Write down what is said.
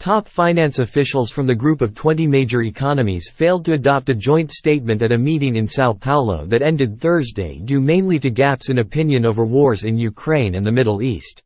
Top finance officials from the group of 20 major economies failed to adopt a joint statement at a meeting in Sao Paulo that ended Thursday due mainly to gaps in opinion over wars in Ukraine and the Middle East.